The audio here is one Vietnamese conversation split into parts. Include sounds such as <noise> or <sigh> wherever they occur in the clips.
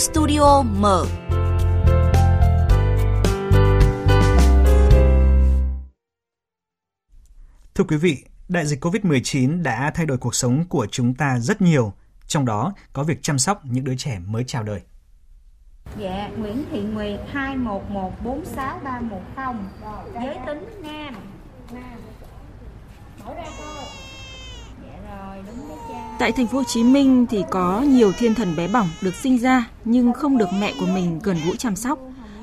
Studio mở. Thưa quý vị, đại dịch COVID-19 đã thay đổi cuộc sống của chúng ta rất nhiều, trong đó có việc chăm sóc những đứa trẻ mới chào đời. Dạ, Nguyễn Thị Nguyệt 21146310 Giới tính nam Nam Mở ra coi Tại thành phố Hồ Chí Minh thì có nhiều thiên thần bé bỏng được sinh ra, nhưng không được mẹ của mình gần gũi chăm sóc.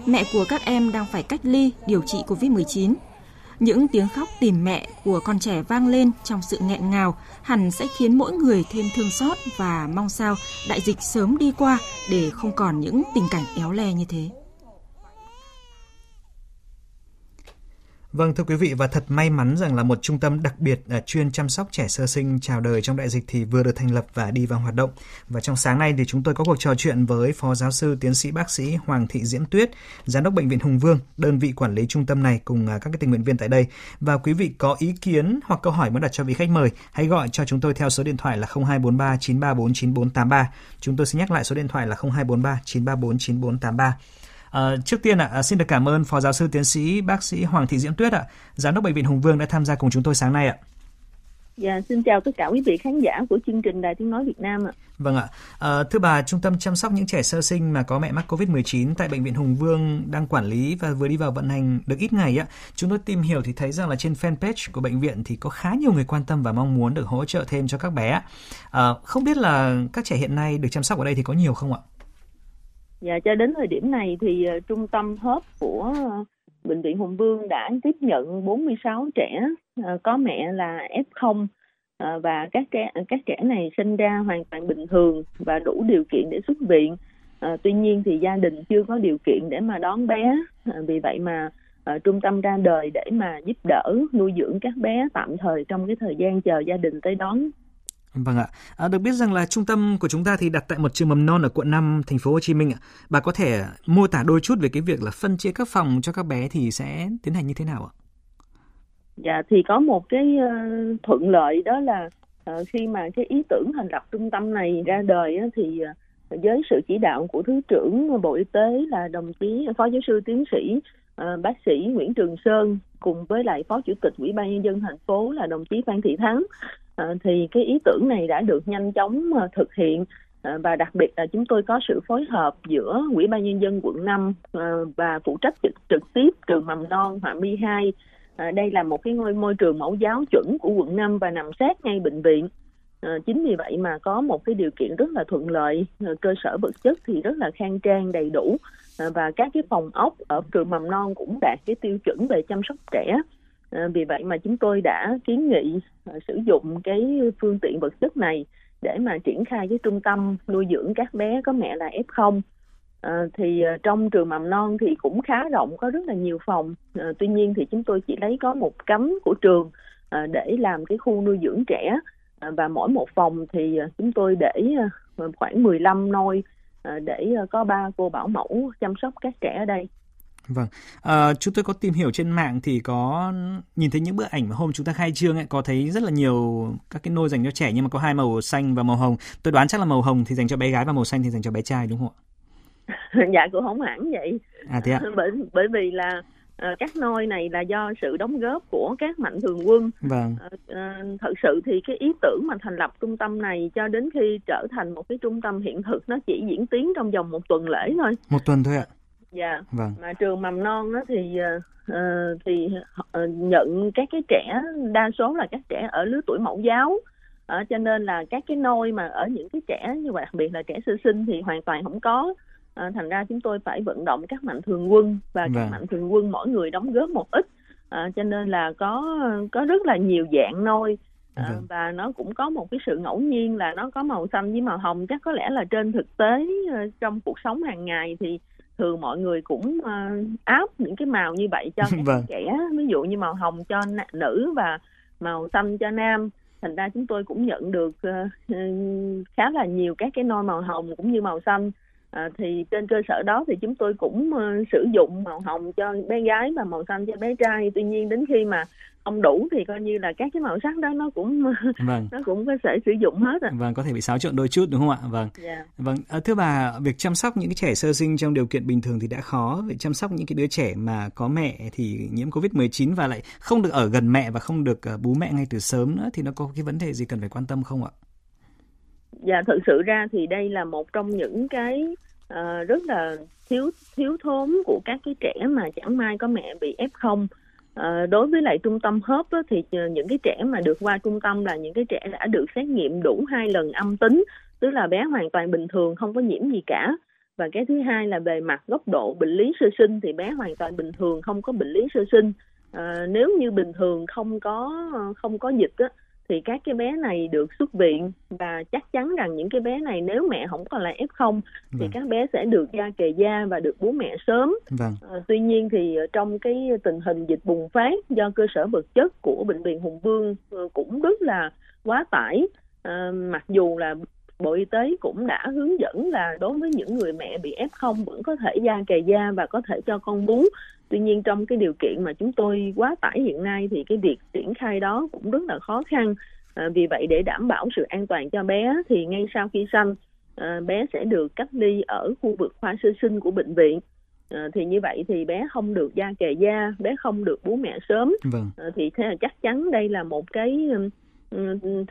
Mẹ của các em đang phải cách ly, điều trị Covid-19. Những tiếng khóc tìm mẹ của con trẻ vang lên trong sự nghẹn ngào, hẳn sẽ khiến mỗi người thêm thương xót và mong sao đại dịch sớm đi qua để không còn những tình cảnh éo le như thế. Vâng thưa quý vị và thật may mắn rằng là một trung tâm đặc biệt à, chuyên chăm sóc trẻ sơ sinh chào đời trong đại dịch thì vừa được thành lập và đi vào hoạt động. Và trong sáng nay thì chúng tôi có cuộc trò chuyện với Phó Giáo sư Tiến sĩ Bác sĩ Hoàng Thị Diễm Tuyết, Giám đốc Bệnh viện Hùng Vương, đơn vị quản lý trung tâm này cùng à, các cái tình nguyện viên tại đây. Và quý vị có ý kiến hoặc câu hỏi muốn đặt cho vị khách mời, hãy gọi cho chúng tôi theo số điện thoại là 0243 934 9483. Chúng tôi xin nhắc lại số điện thoại là 0243 934 9483. À, trước tiên ạ, à, xin được cảm ơn Phó Giáo sư Tiến sĩ Bác sĩ Hoàng Thị Diễm Tuyết ạ, Giám đốc Bệnh viện Hùng Vương đã tham gia cùng chúng tôi sáng nay ạ. Dạ, xin chào tất cả quý vị khán giả của chương trình Đài Tiếng Nói Việt Nam ạ. Vâng ạ. À, thưa bà, Trung tâm chăm sóc những trẻ sơ sinh mà có mẹ mắc COVID-19 tại Bệnh viện Hùng Vương đang quản lý và vừa đi vào vận hành được ít ngày ạ. Chúng tôi tìm hiểu thì thấy rằng là trên fanpage của bệnh viện thì có khá nhiều người quan tâm và mong muốn được hỗ trợ thêm cho các bé. À, không biết là các trẻ hiện nay được chăm sóc ở đây thì có nhiều không ạ? Dạ, cho đến thời điểm này thì uh, trung tâm hớp của uh, Bệnh viện Hùng Vương đã tiếp nhận 46 trẻ uh, có mẹ là F0 uh, và các trẻ các trẻ này sinh ra hoàn toàn bình thường và đủ điều kiện để xuất viện. Uh, tuy nhiên thì gia đình chưa có điều kiện để mà đón bé, uh, vì vậy mà uh, trung tâm ra đời để mà giúp đỡ nuôi dưỡng các bé tạm thời trong cái thời gian chờ gia đình tới đón Vâng ạ. À, được biết rằng là trung tâm của chúng ta thì đặt tại một trường mầm non ở quận 5 thành phố Hồ Chí Minh ạ. Bà có thể mô tả đôi chút về cái việc là phân chia các phòng cho các bé thì sẽ tiến hành như thế nào ạ? Dạ thì có một cái uh, thuận lợi đó là uh, khi mà cái ý tưởng thành lập trung tâm này ra đời uh, thì uh, với sự chỉ đạo của thứ trưởng Bộ Y tế là đồng chí phó giáo sư tiến sĩ uh, bác sĩ Nguyễn Trường Sơn cùng với lại phó chủ tịch Ủy ban nhân dân thành phố là đồng chí Phan Thị Thắng Ờ, thì cái ý tưởng này đã được nhanh chóng ờ, thực hiện ờ, và đặc biệt là chúng tôi có sự phối hợp giữa Ủy ban nhân dân quận 5 và phụ trách trực, trực tiếp trường mầm non họa mi 2. Đây là một cái ngôi môi trường mẫu giáo chuẩn của quận 5 và nằm sát ngay bệnh viện. Chính vì vậy mà có một cái điều kiện rất là thuận lợi, cơ sở vật chất thì rất là khang trang đầy đủ và các cái phòng ốc ở trường mầm non cũng đạt cái tiêu chuẩn về chăm sóc trẻ. À, vì vậy mà chúng tôi đã kiến nghị à, sử dụng cái phương tiện vật chất này để mà triển khai cái trung tâm nuôi dưỡng các bé có mẹ là F0. À, thì à, trong trường mầm non thì cũng khá rộng có rất là nhiều phòng. À, tuy nhiên thì chúng tôi chỉ lấy có một cấm của trường à, để làm cái khu nuôi dưỡng trẻ à, và mỗi một phòng thì chúng tôi để khoảng 15 nôi à, để có ba cô bảo mẫu chăm sóc các trẻ ở đây. Vâng, à, chúng tôi có tìm hiểu trên mạng thì có nhìn thấy những bức ảnh mà hôm chúng ta khai trương ấy có thấy rất là nhiều các cái nôi dành cho trẻ nhưng mà có hai màu xanh và màu hồng. Tôi đoán chắc là màu hồng thì dành cho bé gái và màu xanh thì dành cho bé trai đúng không ạ? <laughs> dạ cũng không hẳn vậy. À thế ạ. <laughs> Bởi bởi vì là uh, các nôi này là do sự đóng góp của các mạnh thường quân. Vâng. Uh, thật sự thì cái ý tưởng mà thành lập trung tâm này cho đến khi trở thành một cái trung tâm hiện thực nó chỉ diễn tiến trong vòng một tuần lễ thôi. Một tuần thôi ạ dạ vâng. mà trường mầm non đó thì uh, thì uh, nhận các cái trẻ đa số là các trẻ ở lứa tuổi mẫu giáo uh, cho nên là các cái nôi mà ở những cái trẻ như vậy đặc biệt là trẻ sơ sinh thì hoàn toàn không có uh, thành ra chúng tôi phải vận động các mạnh thường quân và vâng. các mạnh thường quân mỗi người đóng góp một ít uh, cho nên là có có rất là nhiều dạng nôi À, vâng. và nó cũng có một cái sự ngẫu nhiên là nó có màu xanh với màu hồng chắc có lẽ là trên thực tế trong cuộc sống hàng ngày thì thường mọi người cũng uh, áp những cái màu như vậy cho <laughs> các vâng. trẻ ví dụ như màu hồng cho nữ và màu xanh cho nam thành ra chúng tôi cũng nhận được uh, khá là nhiều các cái nôi màu hồng cũng như màu xanh À, thì trên cơ sở đó thì chúng tôi cũng uh, sử dụng màu hồng cho bé gái và màu xanh cho bé trai. Tuy nhiên đến khi mà không đủ thì coi như là các cái màu sắc đó nó cũng <laughs> vâng. nó cũng có thể sử dụng hết ạ. Vâng, có thể bị xáo trộn đôi chút đúng không ạ? Vâng. Yeah. Dạ. Vâng, à, thưa bà, việc chăm sóc những cái trẻ sơ sinh trong điều kiện bình thường thì đã khó, vậy chăm sóc những cái đứa trẻ mà có mẹ thì nhiễm Covid-19 và lại không được ở gần mẹ và không được bú mẹ ngay từ sớm nữa thì nó có cái vấn đề gì cần phải quan tâm không ạ? Dạ, thực sự ra thì đây là một trong những cái uh, rất là thiếu thiếu thốn của các cái trẻ mà chẳng may có mẹ bị F0 À, ờ, đối với lại trung tâm hớp á, thì những cái trẻ mà được qua trung tâm là những cái trẻ đã được xét nghiệm đủ hai lần âm tính tức là bé hoàn toàn bình thường không có nhiễm gì cả. Và cái thứ hai là về mặt góc độ bệnh lý sơ sinh thì bé hoàn toàn bình thường không có bệnh lý sơ sinh. À, nếu như bình thường không có không có dịch á, thì các cái bé này được xuất viện và chắc chắn rằng những cái bé này nếu mẹ không còn là F0 thì vâng. các bé sẽ được da kề da và được bú mẹ sớm. Vâng. À, tuy nhiên thì trong cái tình hình dịch bùng phát do cơ sở vật chất của bệnh viện Hùng Vương ờ, cũng rất là quá tải. À, mặc dù là Bộ Y tế cũng đã hướng dẫn là đối với những người mẹ bị F0 vẫn có thể da kề da và có thể cho con bú. Tuy nhiên trong cái điều kiện mà chúng tôi quá tải hiện nay thì cái việc triển khai đó cũng rất là khó khăn. À, vì vậy để đảm bảo sự an toàn cho bé thì ngay sau khi sanh à, bé sẽ được cách ly ở khu vực khoa sơ sinh của bệnh viện. À, thì như vậy thì bé không được da kề da, bé không được bú mẹ sớm. Vâng. À, thì thế là chắc chắn đây là một cái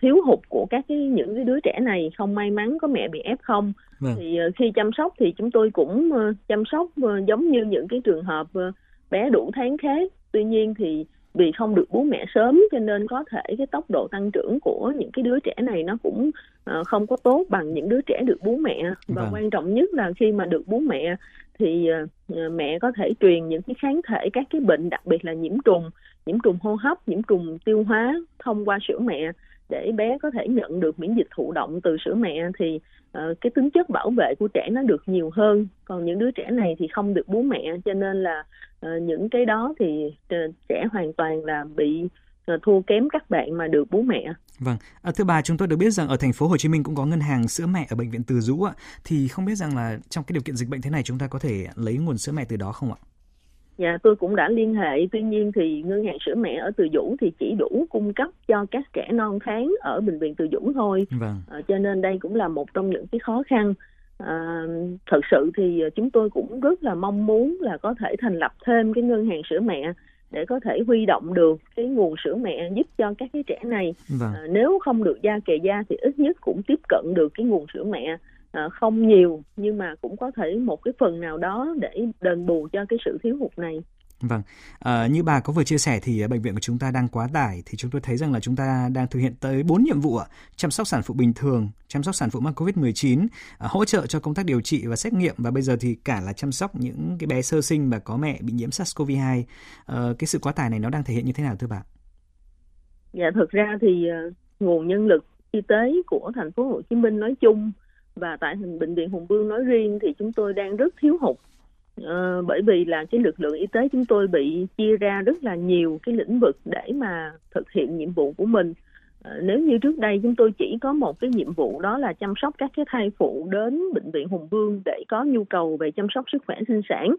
thiếu hụt của các cái những cái đứa trẻ này không may mắn có mẹ bị F0 vâng. thì uh, khi chăm sóc thì chúng tôi cũng uh, chăm sóc uh, giống như những cái trường hợp bé đủ tháng khác tuy nhiên thì vì không được bú mẹ sớm cho nên có thể cái tốc độ tăng trưởng của những cái đứa trẻ này nó cũng uh, không có tốt bằng những đứa trẻ được bú mẹ và vâng. quan trọng nhất là khi mà được bú mẹ thì uh, mẹ có thể truyền những cái kháng thể các cái bệnh đặc biệt là nhiễm trùng nhiễm trùng hô hấp nhiễm trùng tiêu hóa thông qua sữa mẹ để bé có thể nhận được miễn dịch thụ động từ sữa mẹ thì uh, cái tính chất bảo vệ của trẻ nó được nhiều hơn còn những đứa trẻ này thì không được bú mẹ cho nên là uh, những cái đó thì uh, trẻ hoàn toàn là bị thua kém các bạn mà được bú mẹ. Vâng, à, thưa bà, chúng tôi được biết rằng ở thành phố Hồ Chí Minh cũng có ngân hàng sữa mẹ ở bệnh viện Từ Dũ ạ. Thì không biết rằng là trong cái điều kiện dịch bệnh thế này chúng ta có thể lấy nguồn sữa mẹ từ đó không ạ? Dạ, tôi cũng đã liên hệ. Tuy nhiên thì ngân hàng sữa mẹ ở Từ Dũ thì chỉ đủ cung cấp cho các trẻ non tháng ở bệnh viện Từ Dũ thôi. Vâng. À, cho nên đây cũng là một trong những cái khó khăn. À, thật sự thì chúng tôi cũng rất là mong muốn là có thể thành lập thêm cái ngân hàng sữa mẹ để có thể huy động được cái nguồn sữa mẹ giúp cho các cái trẻ này. Vâng. À, nếu không được da kề da thì ít nhất cũng tiếp cận được cái nguồn sữa mẹ à, không nhiều nhưng mà cũng có thể một cái phần nào đó để đền bù cho cái sự thiếu hụt này. Vâng, à, như bà có vừa chia sẻ thì bệnh viện của chúng ta đang quá tải thì chúng tôi thấy rằng là chúng ta đang thực hiện tới 4 nhiệm vụ ạ. Chăm sóc sản phụ bình thường, chăm sóc sản phụ mắc Covid-19, à, hỗ trợ cho công tác điều trị và xét nghiệm và bây giờ thì cả là chăm sóc những cái bé sơ sinh và có mẹ bị nhiễm SARS-CoV-2. À, cái sự quá tải này nó đang thể hiện như thế nào thưa bà? Dạ thực ra thì nguồn nhân lực y tế của thành phố Hồ Chí Minh nói chung và tại bệnh viện Hùng Vương nói riêng thì chúng tôi đang rất thiếu hụt. À, bởi vì là cái lực lượng y tế chúng tôi bị chia ra rất là nhiều cái lĩnh vực để mà thực hiện nhiệm vụ của mình. À, nếu như trước đây chúng tôi chỉ có một cái nhiệm vụ đó là chăm sóc các cái thai phụ đến bệnh viện Hùng Vương để có nhu cầu về chăm sóc sức khỏe sinh sản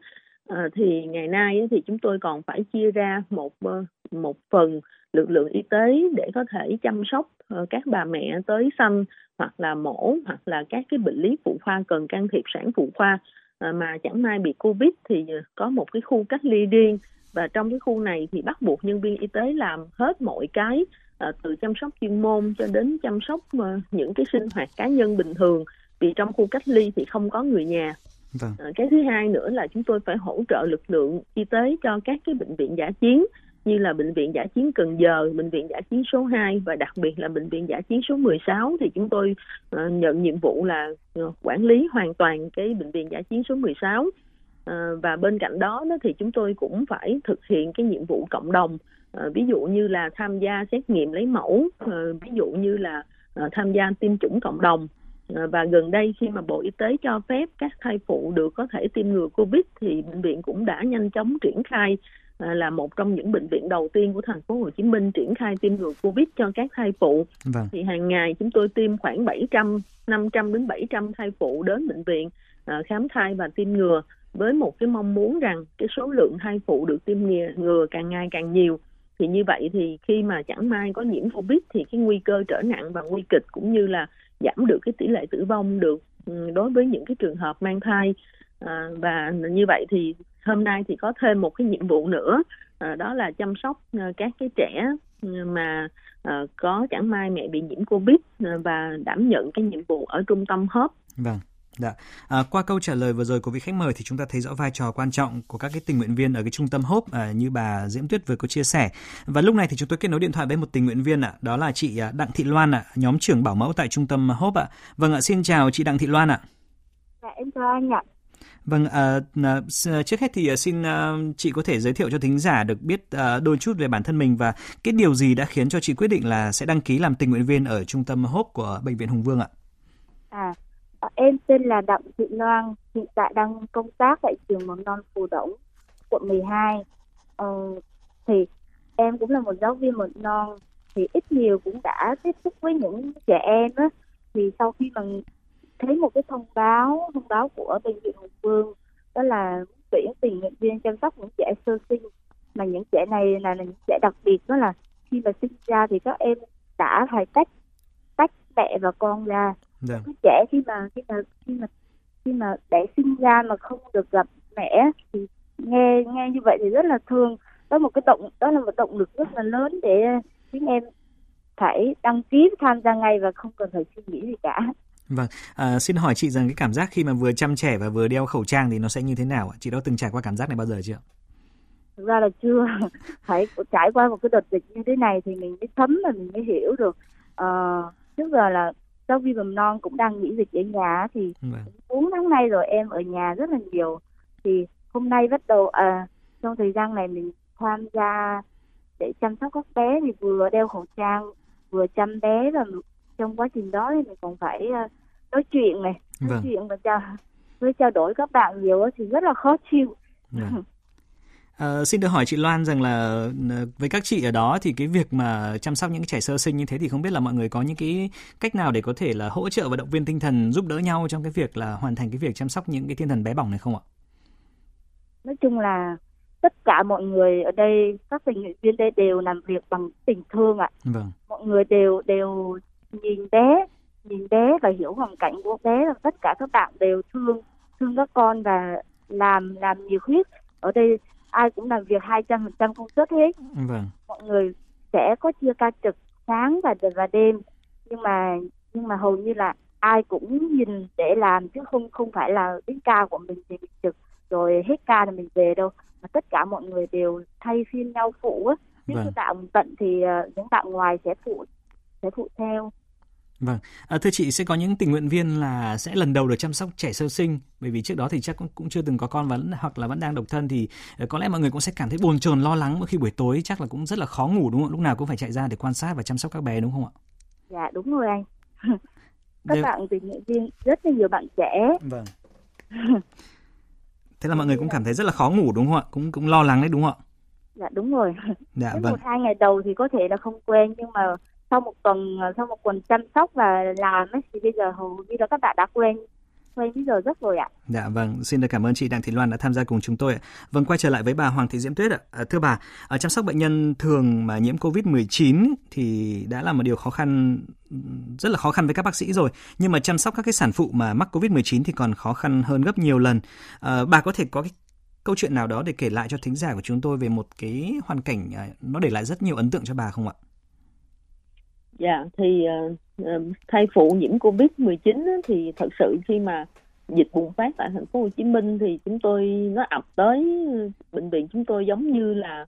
à, thì ngày nay thì chúng tôi còn phải chia ra một ờ, một phần lực lượng y tế để có thể chăm sóc ờ, các bà mẹ tới sanh hoặc là mổ hoặc là các cái bệnh lý phụ khoa cần can thiệp sản phụ khoa. À, mà chẳng may bị covid thì có một cái khu cách ly riêng và trong cái khu này thì bắt buộc nhân viên y tế làm hết mọi cái à, từ chăm sóc chuyên môn cho đến chăm sóc à, những cái sinh hoạt cá nhân bình thường. Vì trong khu cách ly thì không có người nhà. Vâng. À, cái thứ hai nữa là chúng tôi phải hỗ trợ lực lượng y tế cho các cái bệnh viện giả chiến như là bệnh viện giả chiến Cần Giờ, bệnh viện giả chiến số 2 và đặc biệt là bệnh viện giả chiến số 16 thì chúng tôi uh, nhận nhiệm vụ là uh, quản lý hoàn toàn cái bệnh viện giả chiến số 16. Uh, và bên cạnh đó, đó thì chúng tôi cũng phải thực hiện cái nhiệm vụ cộng đồng uh, ví dụ như là tham gia xét nghiệm lấy mẫu uh, ví dụ như là uh, tham gia tiêm chủng cộng đồng và gần đây khi mà Bộ Y tế cho phép các thai phụ được có thể tiêm ngừa Covid thì bệnh viện cũng đã nhanh chóng triển khai À, là một trong những bệnh viện đầu tiên của thành phố Hồ Chí Minh triển khai tiêm ngừa Covid cho các thai phụ. Vâng. Thì hàng ngày chúng tôi tiêm khoảng 700, 500 đến 700 thai phụ đến bệnh viện à, khám thai và tiêm ngừa với một cái mong muốn rằng cái số lượng thai phụ được tiêm ngừa càng ngày càng nhiều thì như vậy thì khi mà chẳng may có nhiễm covid thì cái nguy cơ trở nặng và nguy kịch cũng như là giảm được cái tỷ lệ tử vong được ừ, đối với những cái trường hợp mang thai. À, và như vậy thì hôm nay thì có thêm một cái nhiệm vụ nữa à, đó là chăm sóc à, các cái trẻ ừ, mà à, có chẳng may mẹ bị nhiễm covid à, và đảm nhận cái nhiệm vụ ở trung tâm hớp vâng. Dạ. À, qua câu trả lời vừa rồi của vị khách mời thì chúng ta thấy rõ vai trò quan trọng của các cái tình nguyện viên ở cái trung tâm Hope à, như bà Diễm Tuyết vừa có chia sẻ. Và lúc này thì chúng tôi kết nối điện thoại với một tình nguyện viên ạ, à, đó là chị à, Đặng Thị Loan ạ, à, nhóm trưởng bảo mẫu tại trung tâm Hope ạ. À. Vâng ạ, xin chào chị Đặng Thị Loan ạ. Dạ em chào anh ạ. Vâng, à, trước hết thì xin à, chị có thể giới thiệu cho thính giả được biết à, đôi chút về bản thân mình và cái điều gì đã khiến cho chị quyết định là sẽ đăng ký làm tình nguyện viên ở trung tâm Hope của bệnh viện Hùng Vương ạ? À, Em tên là Đặng Thị Loan, hiện tại đang công tác tại trường mầm non Phù Đổng, quận 12. Ờ, thì em cũng là một giáo viên mầm non, thì ít nhiều cũng đã tiếp xúc với những trẻ em á. Thì sau khi mà thấy một cái thông báo, thông báo của bệnh viện Hùng Vương, đó là tuyển tình nguyện viên chăm sóc những trẻ sơ sinh mà những trẻ này là, là những trẻ đặc biệt đó là khi mà sinh ra thì các em đã phải tách tách mẹ và con ra dạ. trẻ khi mà khi mà khi mà khi mà để sinh ra mà không được gặp mẹ thì nghe nghe như vậy thì rất là thương đó một cái động đó là một động lực rất là lớn để khiến em phải đăng ký tham gia ngay và không cần phải suy nghĩ gì cả Vâng, à, xin hỏi chị rằng cái cảm giác khi mà vừa chăm trẻ và vừa đeo khẩu trang thì nó sẽ như thế nào ạ? Chị đã từng trải qua cảm giác này bao giờ chưa? Thực ra là chưa, <laughs> phải trải qua một cái đợt dịch như thế này thì mình mới thấm và mình mới hiểu được. À, trước giờ là giáo viên mầm non cũng đang nghỉ dịch ở nhà thì vâng. 4 tháng nay rồi em ở nhà rất là nhiều thì hôm nay bắt đầu à, trong thời gian này mình tham gia để chăm sóc các bé thì vừa đeo khẩu trang vừa chăm bé và trong quá trình đó thì mình còn phải uh, nói chuyện này nói vâng. chuyện và trao với trao đổi các bạn nhiều thì rất là khó chịu vâng. <laughs> À, xin được hỏi chị Loan rằng là ờ, với các chị ở đó thì cái việc mà chăm sóc những trẻ sơ sinh như thế thì không biết là mọi người có những cái cách nào để có thể là hỗ trợ và động viên tinh thần giúp đỡ nhau trong cái việc là hoàn thành cái việc chăm sóc những cái thiên thần bé bỏng này không ạ? Nói chung là tất cả mọi người ở đây các tình nguyện viên đây đều làm việc bằng tình thương ạ. Vâng. Mọi người đều đều nhìn bé, nhìn bé và hiểu hoàn cảnh của bé và tất cả các bạn đều thương thương các con và làm làm nhiệt huyết ở đây ai cũng làm việc 200% công suất hết. Vâng. Mọi người sẽ có chia ca trực sáng và và đêm nhưng mà nhưng mà hầu như là ai cũng nhìn để làm chứ không không phải là đến ca của mình thì mình trực rồi hết ca thì mình về đâu mà tất cả mọi người đều thay phiên nhau phụ á những vâng. bạn tận thì uh, những bạn ngoài sẽ phụ sẽ phụ theo Vâng, à, thưa chị sẽ có những tình nguyện viên là sẽ lần đầu được chăm sóc trẻ sơ sinh bởi vì trước đó thì chắc cũng, cũng chưa từng có con vẫn hoặc là vẫn đang độc thân thì ờ, có lẽ mọi người cũng sẽ cảm thấy bồn chồn lo lắng mỗi khi buổi tối chắc là cũng rất là khó ngủ đúng không? Lúc nào cũng phải chạy ra để quan sát và chăm sóc các bé đúng không ạ? Dạ đúng rồi anh. <laughs> các Điều... bạn tình nguyện viên rất là nhiều bạn trẻ. Vâng. <laughs> Thế là mọi người cũng cảm thấy rất là khó ngủ đúng không ạ? Cũng cũng lo lắng đấy đúng không ạ? Dạ đúng rồi. Dạ vâng. Một hai ngày đầu thì có thể là không quen nhưng mà sau một tuần ờ, sau một tuần chăm sóc và làm ấy, thì bây giờ hầu như là các bạn đã quen quen bây giờ rất rồi ạ. Dạ vâng, xin được cảm ơn chị Đặng Thị Loan đã tham gia cùng chúng tôi ạ. Vâng, quay trở lại với bà Hoàng Thị Diễm Tuyết ạ. À, thưa bà, ở chăm sóc bệnh nhân thường mà nhiễm COVID-19 thì đã là một điều khó khăn rất là khó khăn với các bác sĩ rồi, nhưng mà chăm sóc các cái sản phụ mà mắc COVID-19 thì còn khó khăn hơn gấp nhiều lần. À, bà có thể có cái câu chuyện nào đó để kể lại cho thính giả của chúng tôi về một cái hoàn cảnh à, nó để lại rất nhiều ấn tượng cho bà không ạ? Dạ thì uh, thai phụ nhiễm Covid 19 thì thật sự khi mà dịch bùng phát tại thành phố Hồ Chí Minh thì chúng tôi nó ập tới bệnh viện chúng tôi giống như là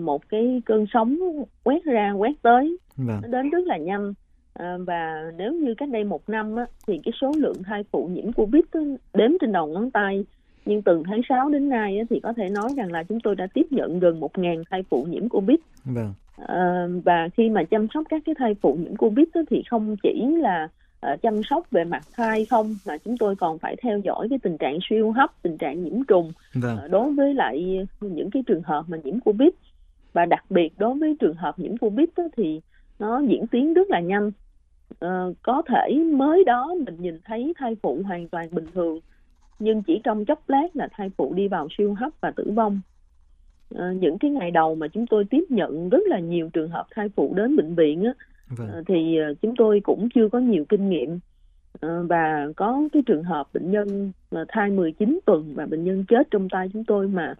một cái cơn sóng quét ra quét tới vâng. nó đến rất là nhanh và nếu như cách đây một năm á, thì cái số lượng thai phụ nhiễm Covid đếm trên đầu ngón tay nhưng từ tháng 6 đến nay á, thì có thể nói rằng là chúng tôi đã tiếp nhận gần 1.000 thai phụ nhiễm Covid. Vâng. À, và khi mà chăm sóc các cái thai phụ nhiễm Covid á, thì không chỉ là uh, chăm sóc về mặt thai không mà chúng tôi còn phải theo dõi cái tình trạng suy hô hấp, tình trạng nhiễm trùng vâng. uh, đối với lại những cái trường hợp mà nhiễm Covid và đặc biệt đối với trường hợp nhiễm Covid á, thì nó diễn tiến rất là nhanh. Uh, có thể mới đó mình nhìn thấy thai phụ hoàn toàn bình thường nhưng chỉ trong chốc lát là thai phụ đi vào siêu hấp và tử vong những cái ngày đầu mà chúng tôi tiếp nhận rất là nhiều trường hợp thai phụ đến bệnh viện á, vâng. à, thì chúng tôi cũng chưa có nhiều kinh nghiệm và có cái trường hợp bệnh nhân mà thai 19 tuần và bệnh nhân chết trong tay chúng tôi mà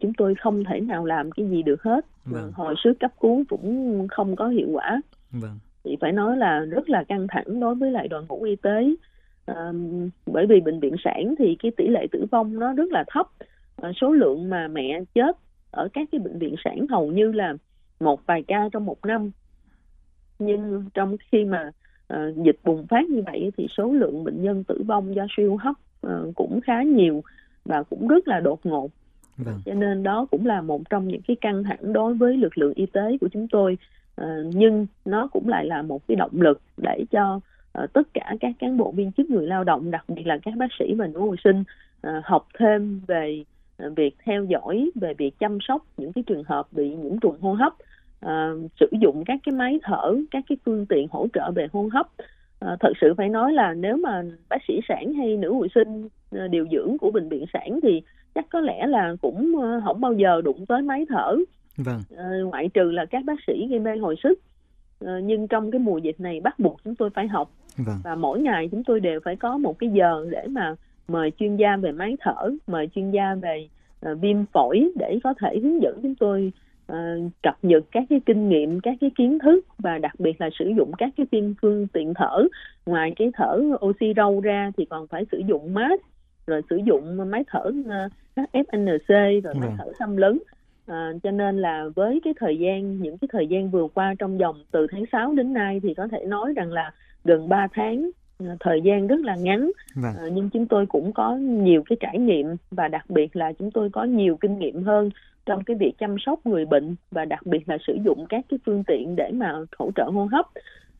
chúng tôi không thể nào làm cái gì được hết vâng. hồi sức cấp cứu cũng không có hiệu quả vâng. thì phải nói là rất là căng thẳng đối với lại đội ngũ y tế à, bởi vì bệnh viện sản thì cái tỷ lệ tử vong nó rất là thấp à, số lượng mà mẹ chết ở các cái bệnh viện sản hầu như là một vài ca trong một năm. Nhưng trong khi mà uh, dịch bùng phát như vậy thì số lượng bệnh nhân tử vong do suy hô hấp uh, cũng khá nhiều và cũng rất là đột ngột. Vâng. cho nên đó cũng là một trong những cái căng thẳng đối với lực lượng y tế của chúng tôi. Uh, nhưng nó cũng lại là một cái động lực để cho uh, tất cả các cán bộ viên chức người lao động đặc biệt là các bác sĩ và nữ hồi sinh uh, học thêm về việc theo dõi về việc chăm sóc những cái trường hợp bị nhiễm trùng hô hấp uh, sử dụng các cái máy thở các cái phương tiện hỗ trợ về hô hấp uh, thật sự phải nói là nếu mà bác sĩ sản hay nữ hồi sinh điều dưỡng của bệnh viện sản thì chắc có lẽ là cũng không bao giờ đụng tới máy thở vâng. uh, ngoại trừ là các bác sĩ gây mê hồi sức uh, nhưng trong cái mùa dịch này bắt buộc chúng tôi phải học vâng. và mỗi ngày chúng tôi đều phải có một cái giờ để mà mời chuyên gia về máy thở mời chuyên gia về uh, viêm phổi để có thể hướng dẫn chúng tôi uh, cập nhật các cái kinh nghiệm các cái kiến thức và đặc biệt là sử dụng các cái phiên phương tiện thở ngoài cái thở oxy râu ra thì còn phải sử dụng mát rồi sử dụng máy thở uh, FNC rồi máy vâng. thở xâm lấn À, cho nên là với cái thời gian những cái thời gian vừa qua trong vòng từ tháng 6 đến nay thì có thể nói rằng là gần 3 tháng thời gian rất là ngắn vâng. à, nhưng chúng tôi cũng có nhiều cái trải nghiệm và đặc biệt là chúng tôi có nhiều kinh nghiệm hơn trong cái việc chăm sóc người bệnh và đặc biệt là sử dụng các cái phương tiện để mà hỗ trợ hô hấp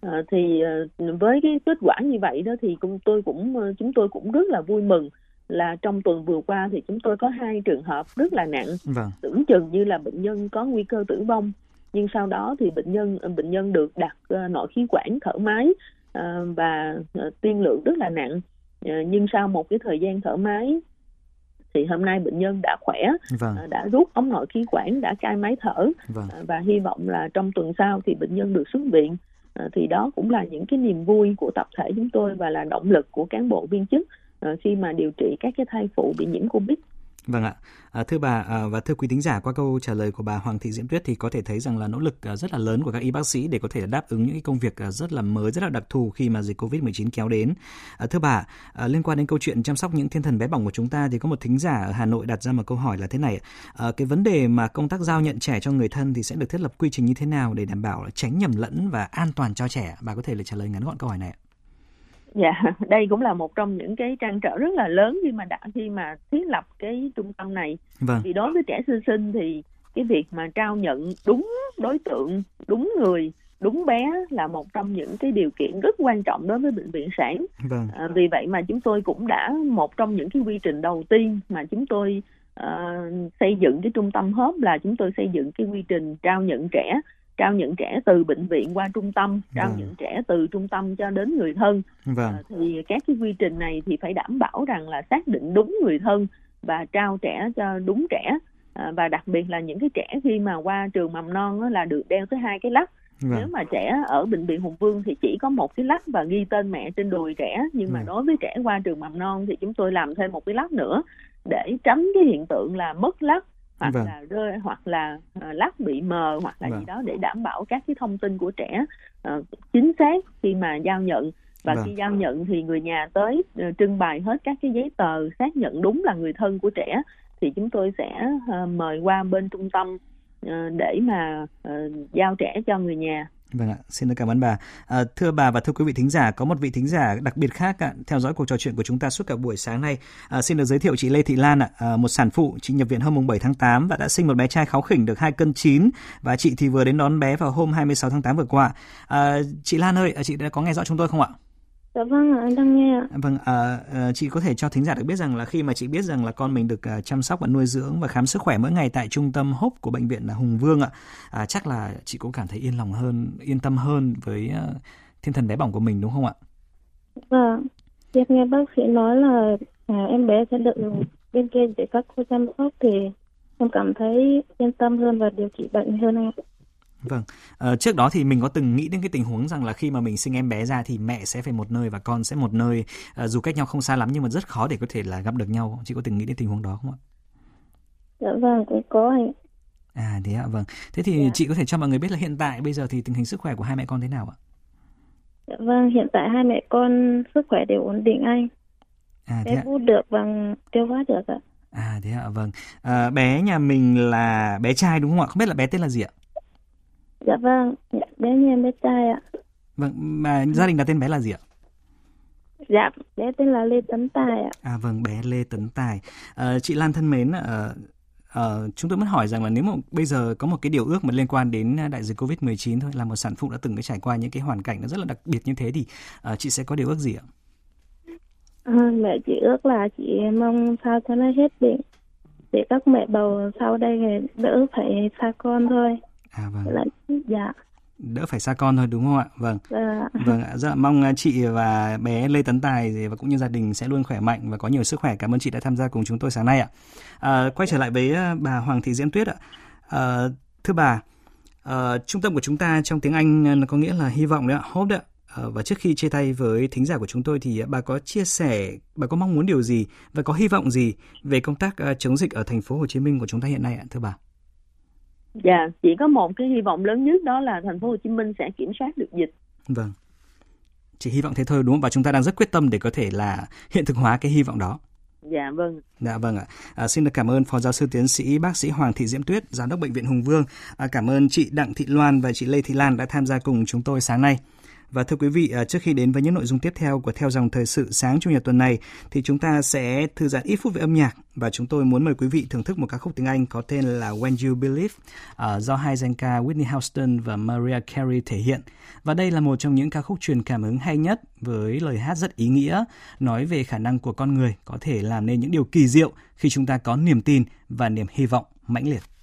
à, thì à, với cái kết quả như vậy đó thì chúng tôi cũng chúng tôi cũng rất là vui mừng là trong tuần vừa qua thì chúng tôi có hai trường hợp rất là nặng vâng. tưởng chừng như là bệnh nhân có nguy cơ tử vong nhưng sau đó thì bệnh nhân bệnh nhân được đặt nội khí quản thở máy và uh, tiên lượng rất là nặng uh, nhưng sau một cái thời gian thở máy thì hôm nay bệnh nhân đã khỏe vâng. đã rút ống nội khí quản đã cai máy thở vâng. và hy vọng là trong tuần sau thì bệnh nhân được xuất viện thì đó cũng là những cái niềm vui của tập thể chúng tôi và là động lực của cán bộ viên chức Ờ, khi mà điều trị các cái thai phụ bị nhiễm covid Vâng ạ. À, thưa bà à, và thưa quý tính giả qua câu trả lời của bà Hoàng Thị Diễm Tuyết thì có thể thấy rằng là nỗ lực à, rất là lớn của các y bác sĩ để có thể đáp ứng những công việc à, rất là mới, rất là đặc thù khi mà dịch Covid-19 kéo đến. À, thưa bà, à, liên quan đến câu chuyện chăm sóc những thiên thần bé bỏng của chúng ta thì có một thính giả ở Hà Nội đặt ra một câu hỏi là thế này. À, cái vấn đề mà công tác giao nhận trẻ cho người thân thì sẽ được thiết lập quy trình như thế nào để đảm bảo tránh nhầm lẫn và an toàn cho trẻ? Bà có thể là trả lời ngắn gọn câu hỏi này ạ. Dạ, <laughs> đây cũng là một trong những cái trăn trở rất là lớn khi mà đã khi mà thiết lập cái trung tâm này. Vâng. Vì đối với trẻ sơ sinh thì cái việc mà trao nhận đúng đối tượng, đúng người, đúng bé là một trong những cái điều kiện rất quan trọng đối với bệnh viện sản. Vâng. À, vì vậy mà chúng tôi cũng đã một trong những cái quy trình đầu tiên mà chúng tôi uh, xây dựng cái trung tâm hốp là chúng tôi xây dựng cái quy trình trao nhận trẻ trao nhận trẻ từ bệnh viện qua trung tâm trao vâng. nhận trẻ từ trung tâm cho đến người thân vâng. à, thì các cái quy trình này thì phải đảm bảo rằng là xác định đúng người thân và trao trẻ cho đúng trẻ à, và đặc biệt là những cái trẻ khi mà qua trường mầm non là được đeo tới hai cái lắc Vâng. Nếu mà trẻ ở bệnh viện Hùng Vương thì chỉ có một cái lắc và ghi tên mẹ trên đùi trẻ nhưng mà vâng. đối với trẻ qua trường mầm non thì chúng tôi làm thêm một cái lắc nữa để tránh cái hiện tượng là mất lắc hoặc vâng. là rơi hoặc là uh, lắc bị mờ hoặc là vâng. gì đó để đảm bảo các cái thông tin của trẻ uh, chính xác khi mà giao nhận và vâng. khi giao nhận thì người nhà tới uh, trưng bày hết các cái giấy tờ xác nhận đúng là người thân của trẻ thì chúng tôi sẽ uh, mời qua bên trung tâm uh, để mà uh, giao trẻ cho người nhà Vâng ạ, xin cảm ơn bà. À, thưa bà và thưa quý vị thính giả, có một vị thính giả đặc biệt khác ạ, theo dõi cuộc trò chuyện của chúng ta suốt cả buổi sáng nay. À, xin được giới thiệu chị Lê Thị Lan ạ, à, một sản phụ, chị nhập viện hôm mùng 7 tháng 8 và đã sinh một bé trai kháu khỉnh được 2 cân 9 và chị thì vừa đến đón bé vào hôm 26 tháng 8 vừa qua. À, chị Lan ơi, à, chị đã có nghe rõ chúng tôi không ạ? Dạ vâng ạ, anh đang nghe ạ. Vâng, à, à, chị có thể cho thính giả được biết rằng là khi mà chị biết rằng là con mình được à, chăm sóc và nuôi dưỡng và khám sức khỏe mỗi ngày tại trung tâm hốp của bệnh viện Hùng Vương ạ, à, chắc là chị cũng cảm thấy yên lòng hơn, yên tâm hơn với thiên thần bé bỏng của mình đúng không ạ? Vâng, việc nghe bác sĩ nói là à, em bé sẽ được bên kia để các cô chăm sóc thì em cảm thấy yên tâm hơn và điều trị bệnh hơn em. Vâng, à, trước đó thì mình có từng nghĩ đến cái tình huống rằng là khi mà mình sinh em bé ra thì mẹ sẽ phải một nơi và con sẽ một nơi, à, dù cách nhau không xa lắm nhưng mà rất khó để có thể là gặp được nhau. Chị có từng nghĩ đến tình huống đó không ạ? Dạ vâng, cũng có anh. À thế ạ, vâng. Thế thì dạ. chị có thể cho mọi người biết là hiện tại bây giờ thì tình hình sức khỏe của hai mẹ con thế nào ạ? Dạ vâng, hiện tại hai mẹ con sức khỏe đều ổn định anh. À, thế bé hút được và tiêu hóa được ạ. À thế ạ, vâng. À, bé nhà mình là bé trai đúng không ạ? Không biết là bé tên là gì ạ? Dạ vâng, bé nhà em bé trai ạ. Vâng, mà gia đình đặt tên bé là gì ạ? Dạ, bé tên là Lê Tấn Tài ạ. À vâng, bé Lê Tấn Tài. À, chị Lan thân mến, à, Uh, chúng tôi muốn hỏi rằng là nếu mà bây giờ có một cái điều ước mà liên quan đến đại dịch Covid-19 thôi là một sản phụ đã từng cái trải qua những cái hoàn cảnh nó rất là đặc biệt như thế thì uh, chị sẽ có điều ước gì ạ? À, mẹ chị ước là chị mong sao cho nó hết bệnh để các mẹ bầu sau đây đỡ phải xa con thôi. À vâng. Là, dạ đỡ phải xa con thôi đúng không ạ? Vâng. Dạ. Vâng ạ. Rất là mong à, chị và bé Lê Tấn Tài và cũng như gia đình sẽ luôn khỏe mạnh và có nhiều sức khỏe. Cảm ơn chị đã tham gia cùng chúng tôi sáng nay ạ. À, quay trở lại với à, bà Hoàng Thị Diễm Tuyết ạ. À, thưa bà, à, trung tâm của chúng ta trong tiếng Anh có nghĩa là hy vọng đấy ạ, hope đấy ạ. À, và trước khi chia tay với thính giả của chúng tôi thì bà có chia sẻ, bà có mong muốn điều gì và có hy vọng gì về công tác chống dịch ở thành phố Hồ Chí Minh của chúng ta hiện nay ạ, thưa bà? Dạ, chỉ có một cái hy vọng lớn nhất đó là thành phố Hồ Chí Minh sẽ kiểm soát được dịch. Vâng. Chỉ hy vọng thế thôi đúng không? Và chúng ta đang rất quyết tâm để có thể là hiện thực hóa cái hy vọng đó. Dạ vâng. Dạ vâng ạ. À, xin được cảm ơn Phó Giáo sư Tiến sĩ Bác sĩ Hoàng Thị Diễm Tuyết, Giám đốc Bệnh viện Hùng Vương. À, cảm ơn chị Đặng Thị Loan và chị Lê Thị Lan đã tham gia cùng chúng tôi sáng nay. Và thưa quý vị, à, trước khi đến với những nội dung tiếp theo của Theo dòng thời sự sáng Chủ nhật tuần này, thì chúng ta sẽ thư giãn ít phút về âm nhạc và chúng tôi muốn mời quý vị thưởng thức một ca khúc tiếng Anh có tên là When You Believe à, do hai danh ca Whitney Houston và Mariah Carey thể hiện. Và đây là một trong những ca khúc truyền cảm hứng hay nhất với lời hát rất ý nghĩa, nói về khả năng của con người có thể làm nên những điều kỳ diệu khi chúng ta có niềm tin và niềm hy vọng mãnh liệt.